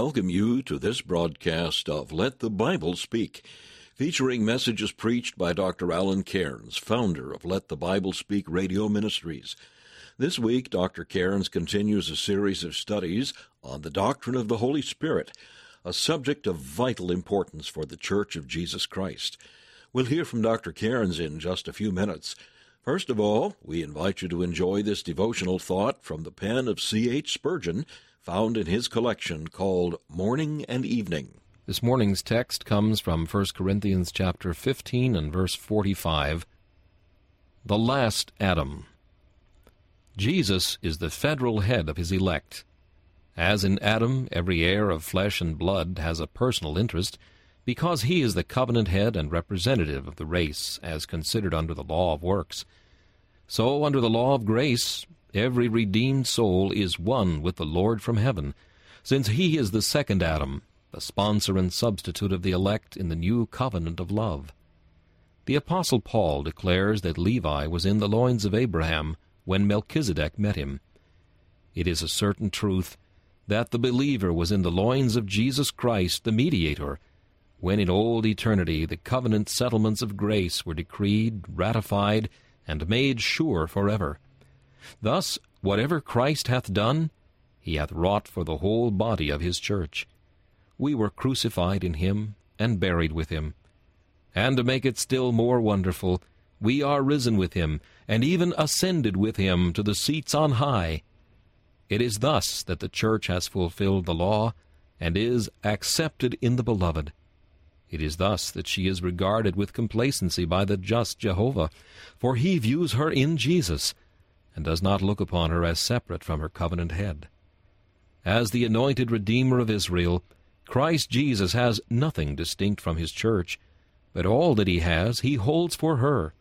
Welcome you to this broadcast of Let the Bible Speak, featuring messages preached by Dr. Alan Cairns, founder of Let the Bible Speak Radio Ministries. This week, Dr. Cairns continues a series of studies on the doctrine of the Holy Spirit, a subject of vital importance for the Church of Jesus Christ. We'll hear from Dr. Cairns in just a few minutes. First of all, we invite you to enjoy this devotional thought from the pen of C. H. Spurgeon found in his collection called Morning and Evening. This morning's text comes from 1 Corinthians chapter 15 and verse 45. The last Adam. Jesus is the federal head of his elect. As in Adam, every heir of flesh and blood has a personal interest, because he is the covenant head and representative of the race as considered under the law of works. So, under the law of grace, Every redeemed soul is one with the Lord from heaven, since he is the second Adam, the sponsor and substitute of the elect in the new covenant of love. The Apostle Paul declares that Levi was in the loins of Abraham when Melchizedek met him. It is a certain truth that the believer was in the loins of Jesus Christ, the mediator, when in old eternity the covenant settlements of grace were decreed, ratified, and made sure forever. Thus, whatever Christ hath done, he hath wrought for the whole body of his church. We were crucified in him, and buried with him. And to make it still more wonderful, we are risen with him, and even ascended with him to the seats on high. It is thus that the church has fulfilled the law, and is accepted in the beloved. It is thus that she is regarded with complacency by the just Jehovah, for he views her in Jesus, and does not look upon her as separate from her covenant head. As the anointed Redeemer of Israel, Christ Jesus has nothing distinct from his church, but all that he has he holds for her.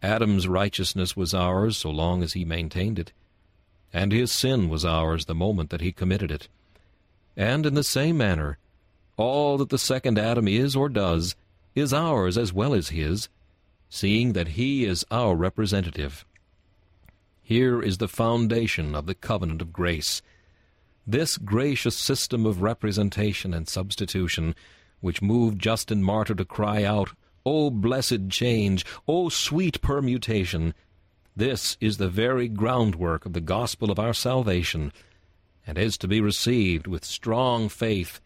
Adam's righteousness was ours so long as he maintained it, and his sin was ours the moment that he committed it. And in the same manner, all that the second Adam is or does is ours as well as his, seeing that he is our representative. Here is the foundation of the covenant of grace. This gracious system of representation and substitution, which moved Justin Martyr to cry out, O blessed change! O sweet permutation! This is the very groundwork of the gospel of our salvation, and is to be received with strong faith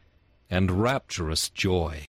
and rapturous joy.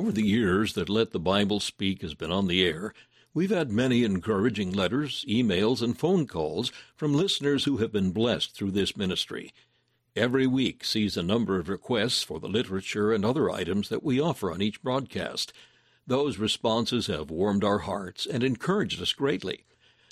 Over the years that Let the Bible Speak has been on the air, we've had many encouraging letters, emails, and phone calls from listeners who have been blessed through this ministry. Every week sees a number of requests for the literature and other items that we offer on each broadcast. Those responses have warmed our hearts and encouraged us greatly.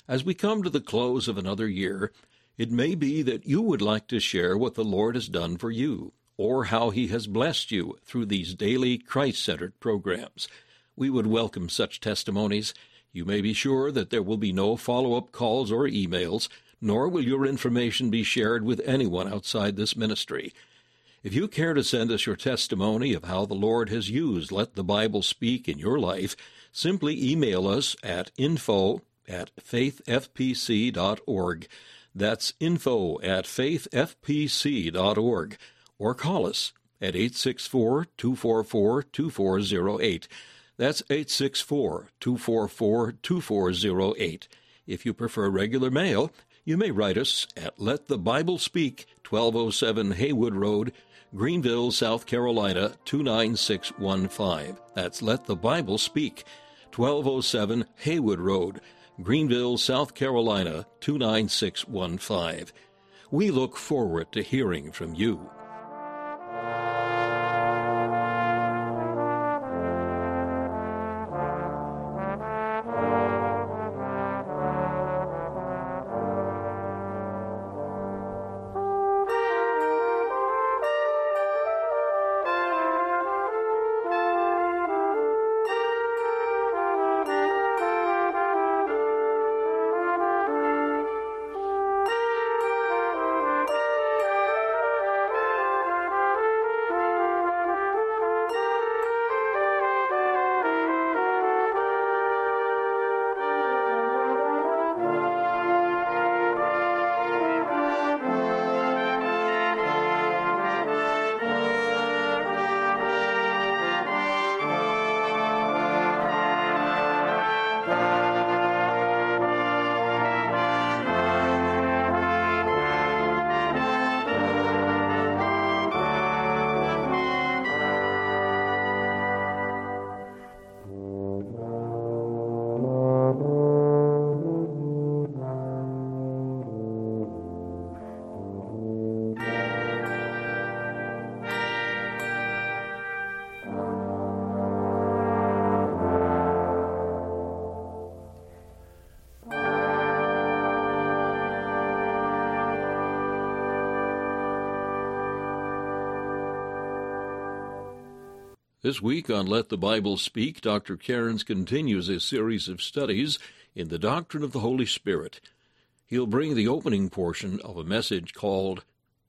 As we come to the close of another year, it may be that you would like to share what the Lord has done for you or how he has blessed you through these daily Christ centered programs. We would welcome such testimonies. You may be sure that there will be no follow up calls or emails, nor will your information be shared with anyone outside this ministry. If you care to send us your testimony of how the Lord has used Let the Bible Speak in your life, simply email us at info at faithfpc.org. That's info at faithfpc.org or call us at 864 244 2408. That's 864 244 2408. If you prefer regular mail, you may write us at Let the Bible Speak, 1207 Haywood Road, Greenville, South Carolina 29615. That's Let the Bible Speak, 1207 Haywood Road, Greenville, South Carolina 29615. We look forward to hearing from you. This week on Let the Bible Speak, Dr. Cairns continues his series of studies in the doctrine of the Holy Spirit. He'll bring the opening portion of a message called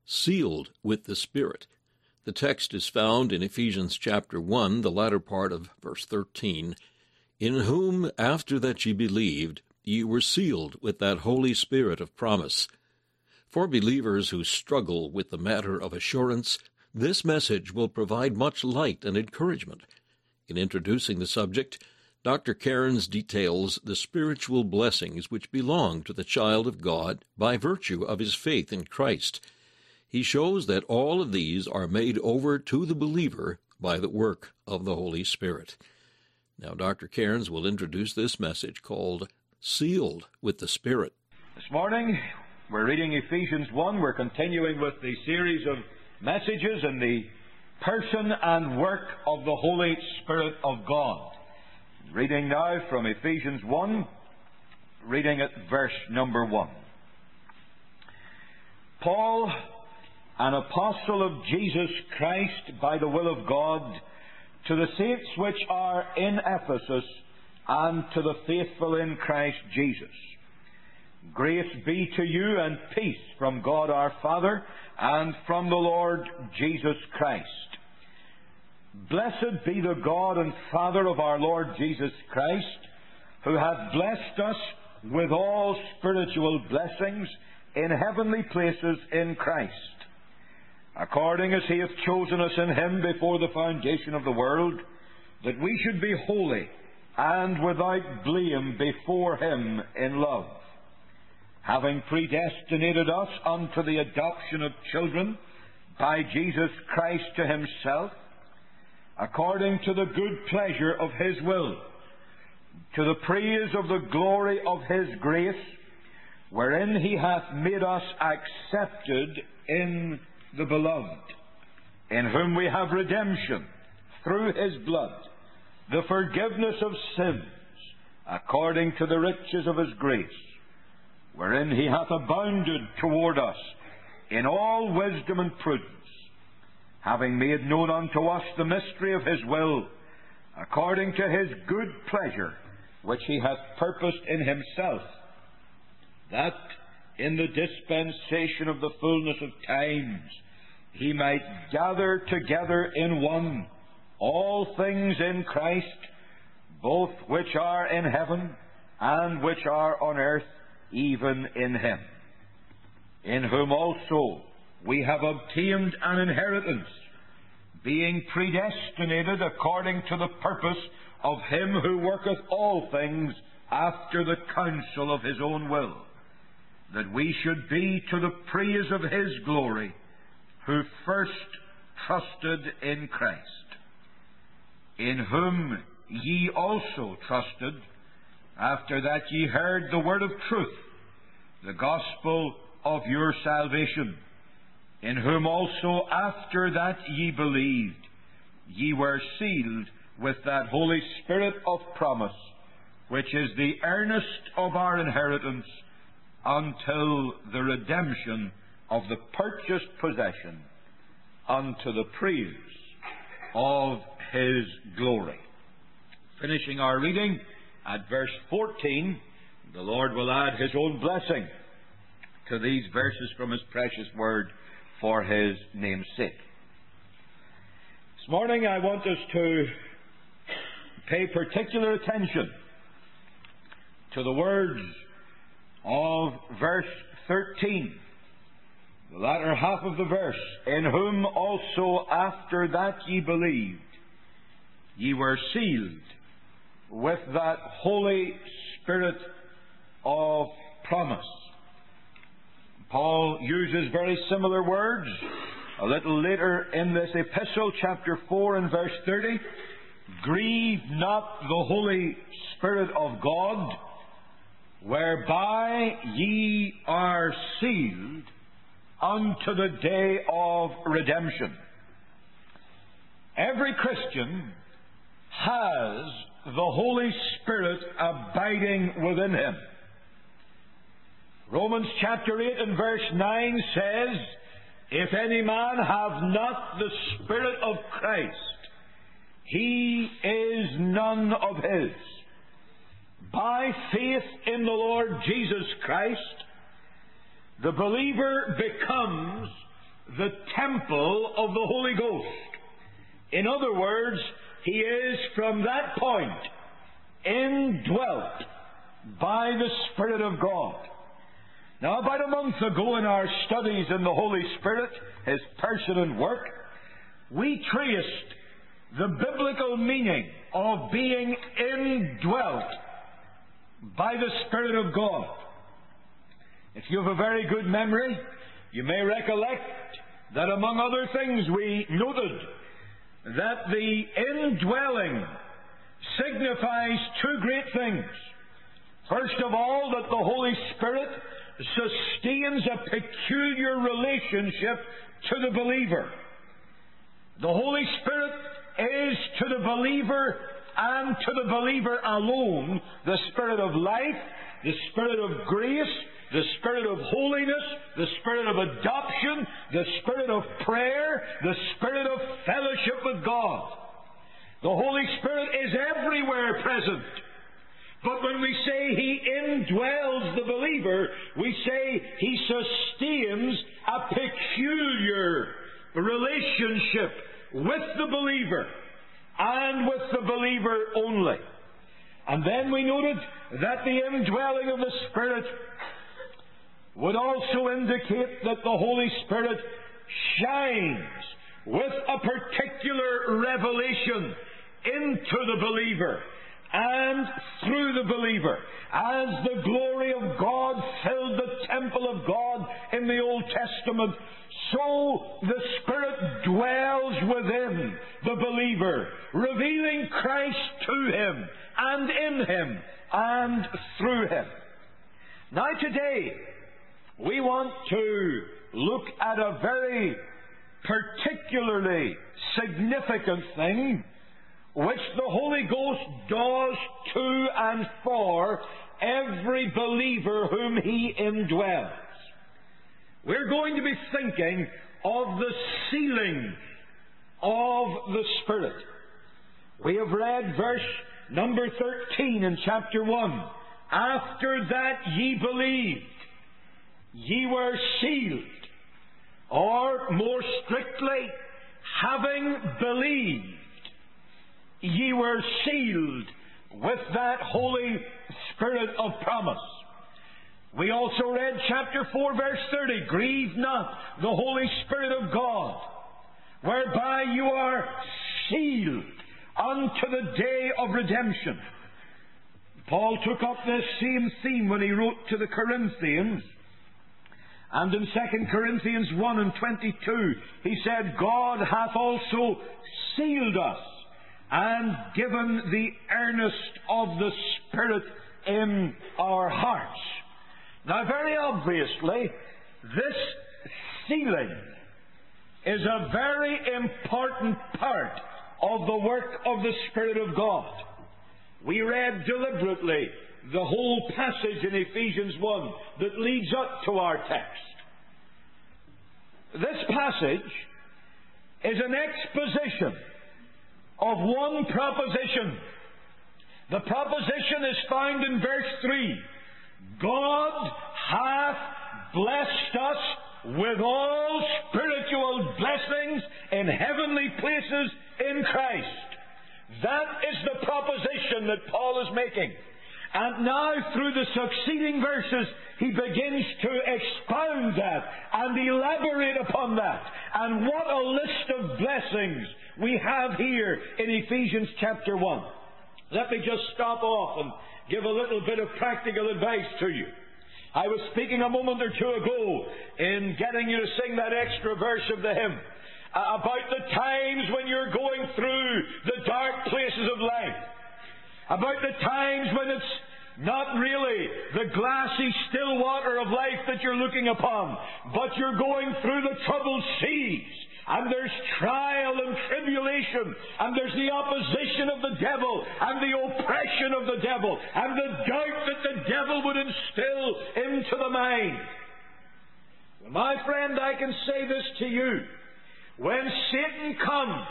Sealed with the Spirit. The text is found in Ephesians chapter 1, the latter part of verse 13. In whom, after that ye believed, ye were sealed with that Holy Spirit of promise. For believers who struggle with the matter of assurance, this message will provide much light and encouragement. In introducing the subject, Dr. Cairns details the spiritual blessings which belong to the child of God by virtue of his faith in Christ. He shows that all of these are made over to the believer by the work of the Holy Spirit. Now, Dr. Cairns will introduce this message called Sealed with the Spirit. This morning, we're reading Ephesians 1. We're continuing with the series of messages in the person and work of the Holy Spirit of God. Reading now from Ephesians 1, reading at verse number 1. Paul, an apostle of Jesus Christ by the will of God, to the saints which are in Ephesus, and to the faithful in Christ Jesus. Grace be to you and peace from God our Father and from the Lord Jesus Christ. Blessed be the God and Father of our Lord Jesus Christ, who hath blessed us with all spiritual blessings in heavenly places in Christ, according as he hath chosen us in him before the foundation of the world, that we should be holy and without blame before him in love having predestinated us unto the adoption of children by Jesus Christ to himself, according to the good pleasure of His will, to the praise of the glory of His grace, wherein He hath made us accepted in the Beloved, in whom we have redemption through His blood, the forgiveness of sins, according to the riches of His grace, wherein He hath abounded toward us in all wisdom and prudence having made known unto us the mystery of his will, according to his good pleasure, which he hath purposed in himself, that in the dispensation of the fullness of times he might gather together in one all things in Christ, both which are in heaven and which are on earth, even in him, in whom also we have obtained an inheritance, being predestinated according to the purpose of him who worketh all things after the counsel of his own will, that we should be to the praise of his glory, who first trusted in Christ, in whom ye also trusted, after that ye heard the word of truth, the gospel of your salvation in whom also after that ye believed, ye were sealed with that Holy Spirit of promise, which is the earnest of our inheritance until the redemption of the purchased possession unto the praise of his glory. Finishing our reading at verse 14, the Lord will add his own blessing to these verses from his precious word for his name's sake. This morning I want us to pay particular attention to the words of verse 13, the latter half of the verse, in whom also after that ye believed, ye were sealed with that Holy Spirit of promise. Paul uses very similar words a little later in this epistle, chapter 4 and verse 30. Grieve not the Holy Spirit of God, whereby ye are sealed unto the day of redemption. Every Christian has the Holy Spirit abiding within him. Romans chapter 8 and verse 9 says, If any man have not the Spirit of Christ, he is none of his. By faith in the Lord Jesus Christ, the believer becomes the temple of the Holy Ghost. In other words, he is from that point indwelt by the Spirit of God. Now, about a month ago in our studies in the Holy Spirit, His person and work, we traced the biblical meaning of being indwelt by the Spirit of God. If you have a very good memory, you may recollect that among other things we noted that the indwelling signifies two great things. First of all, that the Holy Spirit sustains a peculiar relationship to the believer. The Holy Spirit is to the believer and to the believer alone the Spirit of life, the Spirit of grace, the Spirit of holiness, the Spirit of adoption, the Spirit of prayer, the Spirit of fellowship with God. The Holy Spirit is everywhere present. But when we say He indwells the believer, we say He sustains a peculiar relationship with the believer and with the believer only. And then we noted that the indwelling of the Spirit would also indicate that the Holy Spirit shines with a particular revelation into the believer and through the believer. As the glory of God filled the temple of God in the Old Testament, so the Spirit dwells within the believer, revealing Christ to him and in him and through him. Now today, we want to look at a very particularly significant thing which the Holy Ghost does to and for every believer whom He indwells. We're going to be thinking of the sealing of the Spirit. We have read verse number 13 in chapter 1. After that ye believed, ye were sealed. Or, more strictly, having believed, ye were sealed with that Holy Spirit of promise. We also read chapter 4, verse 30 Grieve not the Holy Spirit of God, whereby you are sealed unto the day of redemption. Paul took up this same theme when he wrote to the Corinthians. And in 2 Corinthians 1 and 22, he said, God hath also sealed us and given the earnest of the Spirit in our hearts. Now, very obviously, this sealing is a very important part of the work of the Spirit of God. We read deliberately the whole passage in Ephesians 1 that leads up to our text. This passage is an exposition of one proposition. The proposition is found in verse 3. God hath blessed us with all spiritual blessings in heavenly places in Christ. That is the proposition that Paul is making. And now, through the succeeding verses, he begins to expound that and elaborate upon that. And what a list of blessings we have here in Ephesians chapter 1. Let me just stop off and give a little bit of practical advice to you. I was speaking a moment or two ago in getting you to sing that extra verse of the hymn uh, about the times when you're going through the dark places of life, about the times when it's not really the glassy still water of life that you're looking upon, but you're going through the troubled seas and there's trial and tribulation, and there's the opposition of the devil, and the oppression of the devil, and the doubt that the devil would instill into the mind. Well, my friend, I can say this to you. When Satan comes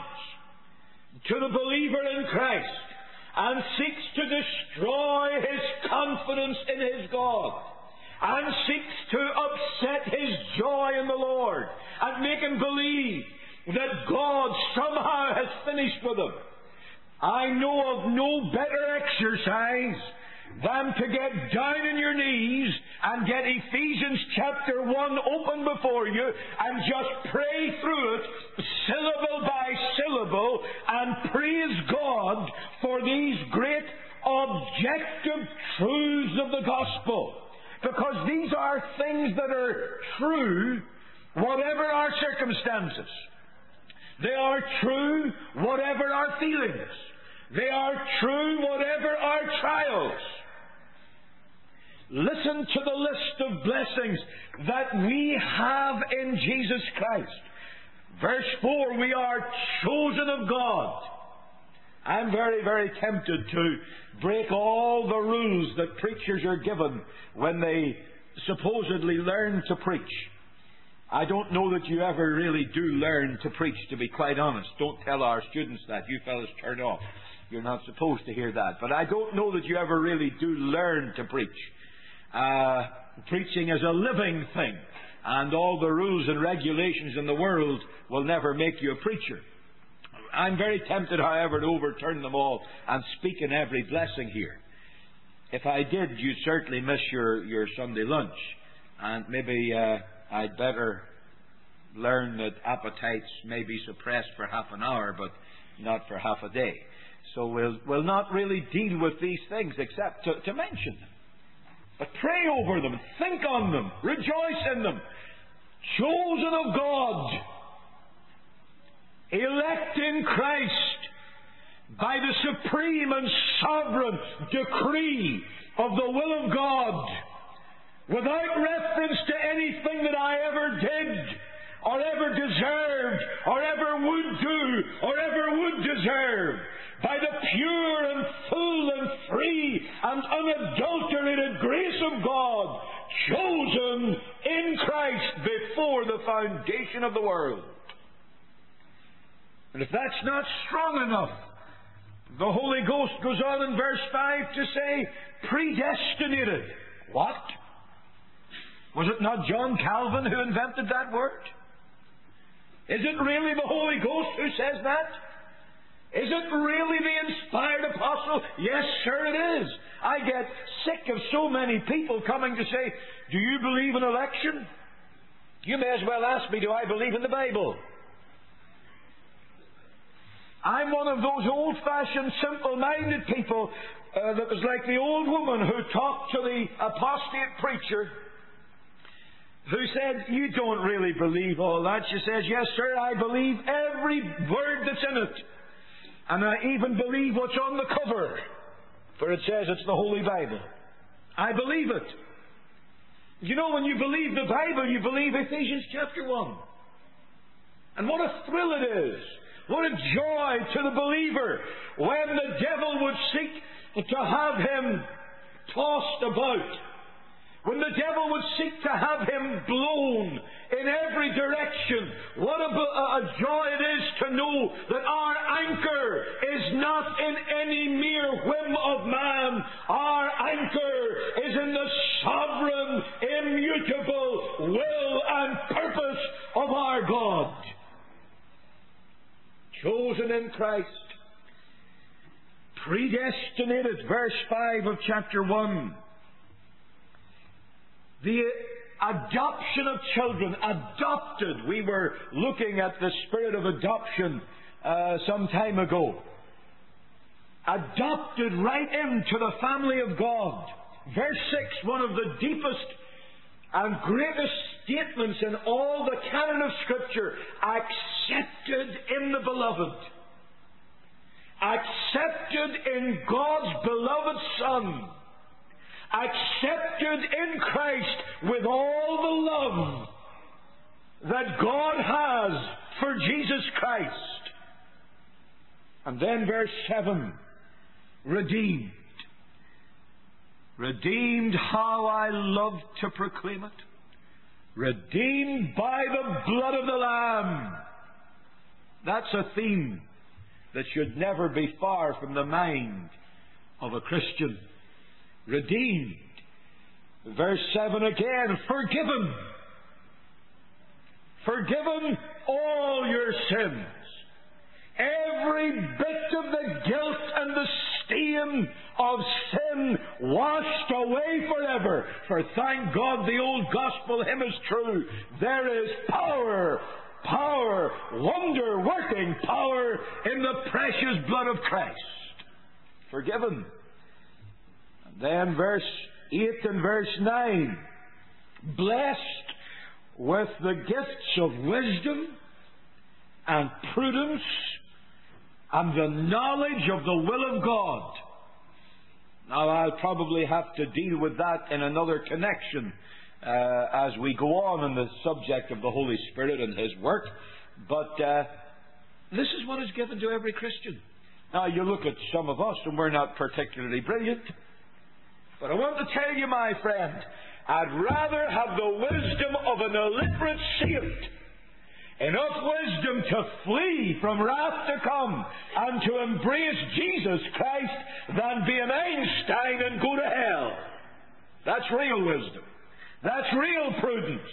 to the believer in Christ and seeks to destroy his confidence in his God, and seeks to upset his joy in the Lord and make him believe that God somehow has finished with him. I know of no better exercise than to get down on your knees and get Ephesians chapter 1 open before you and just pray through it syllable by syllable and praise God for these great objective truths of the gospel. Because these are things that are true, whatever our circumstances. They are true, whatever our feelings. They are true, whatever our trials. Listen to the list of blessings that we have in Jesus Christ. Verse 4 We are chosen of God. I'm very, very tempted to break all the rules that preachers are given when they supposedly learn to preach. I don't know that you ever really do learn to preach, to be quite honest. Don't tell our students that. You fellas turn off. You're not supposed to hear that. But I don't know that you ever really do learn to preach. Uh, preaching is a living thing, and all the rules and regulations in the world will never make you a preacher. I'm very tempted, however, to overturn them all and speak in every blessing here. If I did, you'd certainly miss your, your Sunday lunch. And maybe uh, I'd better learn that appetites may be suppressed for half an hour, but not for half a day. So we'll, we'll not really deal with these things except to, to mention them. But pray over them, think on them, rejoice in them. Chosen of God, elect in Christ by the supreme and sovereign decree of the will of God, without reference to anything that I ever did, or ever deserved, or ever would do, or ever would deserve by the pure and full and free and unadulterated grace of God, chosen in Christ before the foundation of the world. And if that's not strong enough, the Holy Ghost goes on in verse 5 to say, predestinated. What? Was it not John Calvin who invented that word? Is it really the Holy Ghost who says that? Is it really the inspired apostle? Yes, sir, it is. I get sick of so many people coming to say, Do you believe in election? You may as well ask me, Do I believe in the Bible? I'm one of those old fashioned, simple minded people uh, that was like the old woman who talked to the apostate preacher who said, You don't really believe all that. She says, Yes, sir, I believe every word that's in it. And I even believe what's on the cover, for it says it's the Holy Bible. I believe it. You know, when you believe the Bible, you believe Ephesians chapter 1. And what a thrill it is. What a joy to the believer when the devil would seek to have him tossed about when the devil would seek to have him blown in every direction, what a, a, joy it is to know that our anchor is not in any mere whim of man. Our anchor is in the sovereign, immutable will and purpose of our God. Chosen in Christ, predestinated, verse 5 of chapter 1 the adoption of children, adopted. We were looking at the spirit of adoption uh, some time ago. Adopted right into the family of God. Verse 6, one of the deepest and greatest statements in all the canon of Scripture. Accepted in the beloved. Accepted in God's beloved Son accepted in Christ with all the love that God has for Jesus Christ. And then verse 7 redeemed. Redeemed, how I love to proclaim it. Redeemed by the blood of the Lamb. That's a theme that should never be far from the mind of a Christian redeemed. Verse 7 again, forgiven. Forgiven all your sins. Every bit of the guilt and the stain of sin washed away forever. For thank God the old gospel hymn is true. There is power, power, wonder working power in the precious blood of Christ. Forgiven. Then verse 8 and verse 9. Blessed with the gifts of wisdom and prudence and the knowledge of the will of God. Now, I'll probably have to deal with that in another connection uh, as we go on in the subject of the Holy Spirit and His work. But uh, this is what is given to every Christian. Now, you look at some of us, and we're not particularly brilliant. But I want to tell you, my friend, I'd rather have the wisdom of an illiterate saint, enough wisdom to flee from wrath to come and to embrace Jesus Christ than be an Einstein and go to hell. That's real wisdom. That's real prudence.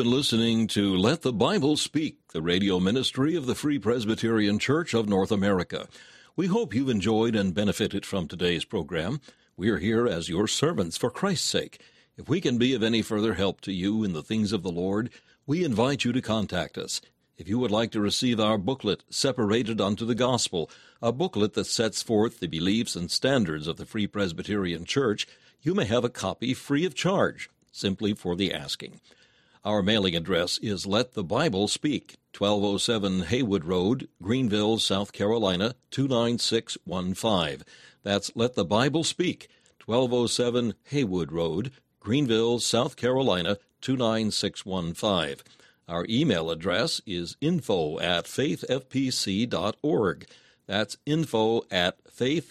Been listening to Let the Bible Speak, the radio ministry of the Free Presbyterian Church of North America. We hope you've enjoyed and benefited from today's program. We are here as your servants for Christ's sake. If we can be of any further help to you in the things of the Lord, we invite you to contact us. If you would like to receive our booklet, Separated unto the Gospel, a booklet that sets forth the beliefs and standards of the Free Presbyterian Church, you may have a copy free of charge, simply for the asking. Our mailing address is Let the Bible Speak, 1207 Haywood Road, Greenville, South Carolina, 29615. That's Let the Bible Speak, 1207 Haywood Road, Greenville, South Carolina, 29615. Our email address is info at faithfpc.org. That's info at faithfpc.org.